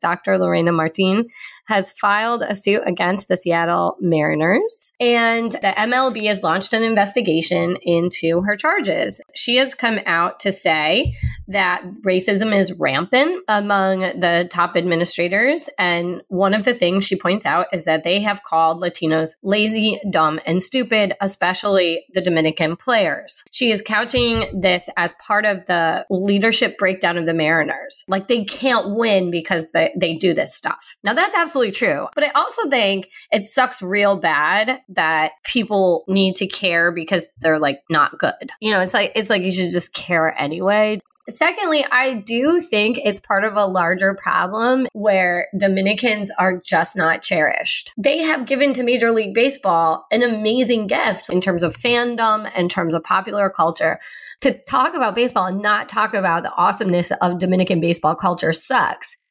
Dr. Lorena Martin, has filed a suit against the Seattle Mariners, and the MLB has launched an investigation into her charges. She has come out to say that racism is rampant among the top administrators. And one of the things she points out is that they have called Latinos lazy, dumb, and stupid, especially the Dominican players. She is couching this as part of the leadership breakdown of the Mariners. Like they can't win because they, they do this stuff. Now, that's absolutely true. But I also think it sucks real bad that people need to care because they're like not good. You know, it's like, it's like you should just care anyway. Secondly, I do think it's part of a larger problem where Dominicans are just not cherished. They have given to Major League Baseball an amazing gift in terms of fandom, in terms of popular culture. To talk about baseball and not talk about the awesomeness of Dominican baseball culture sucks.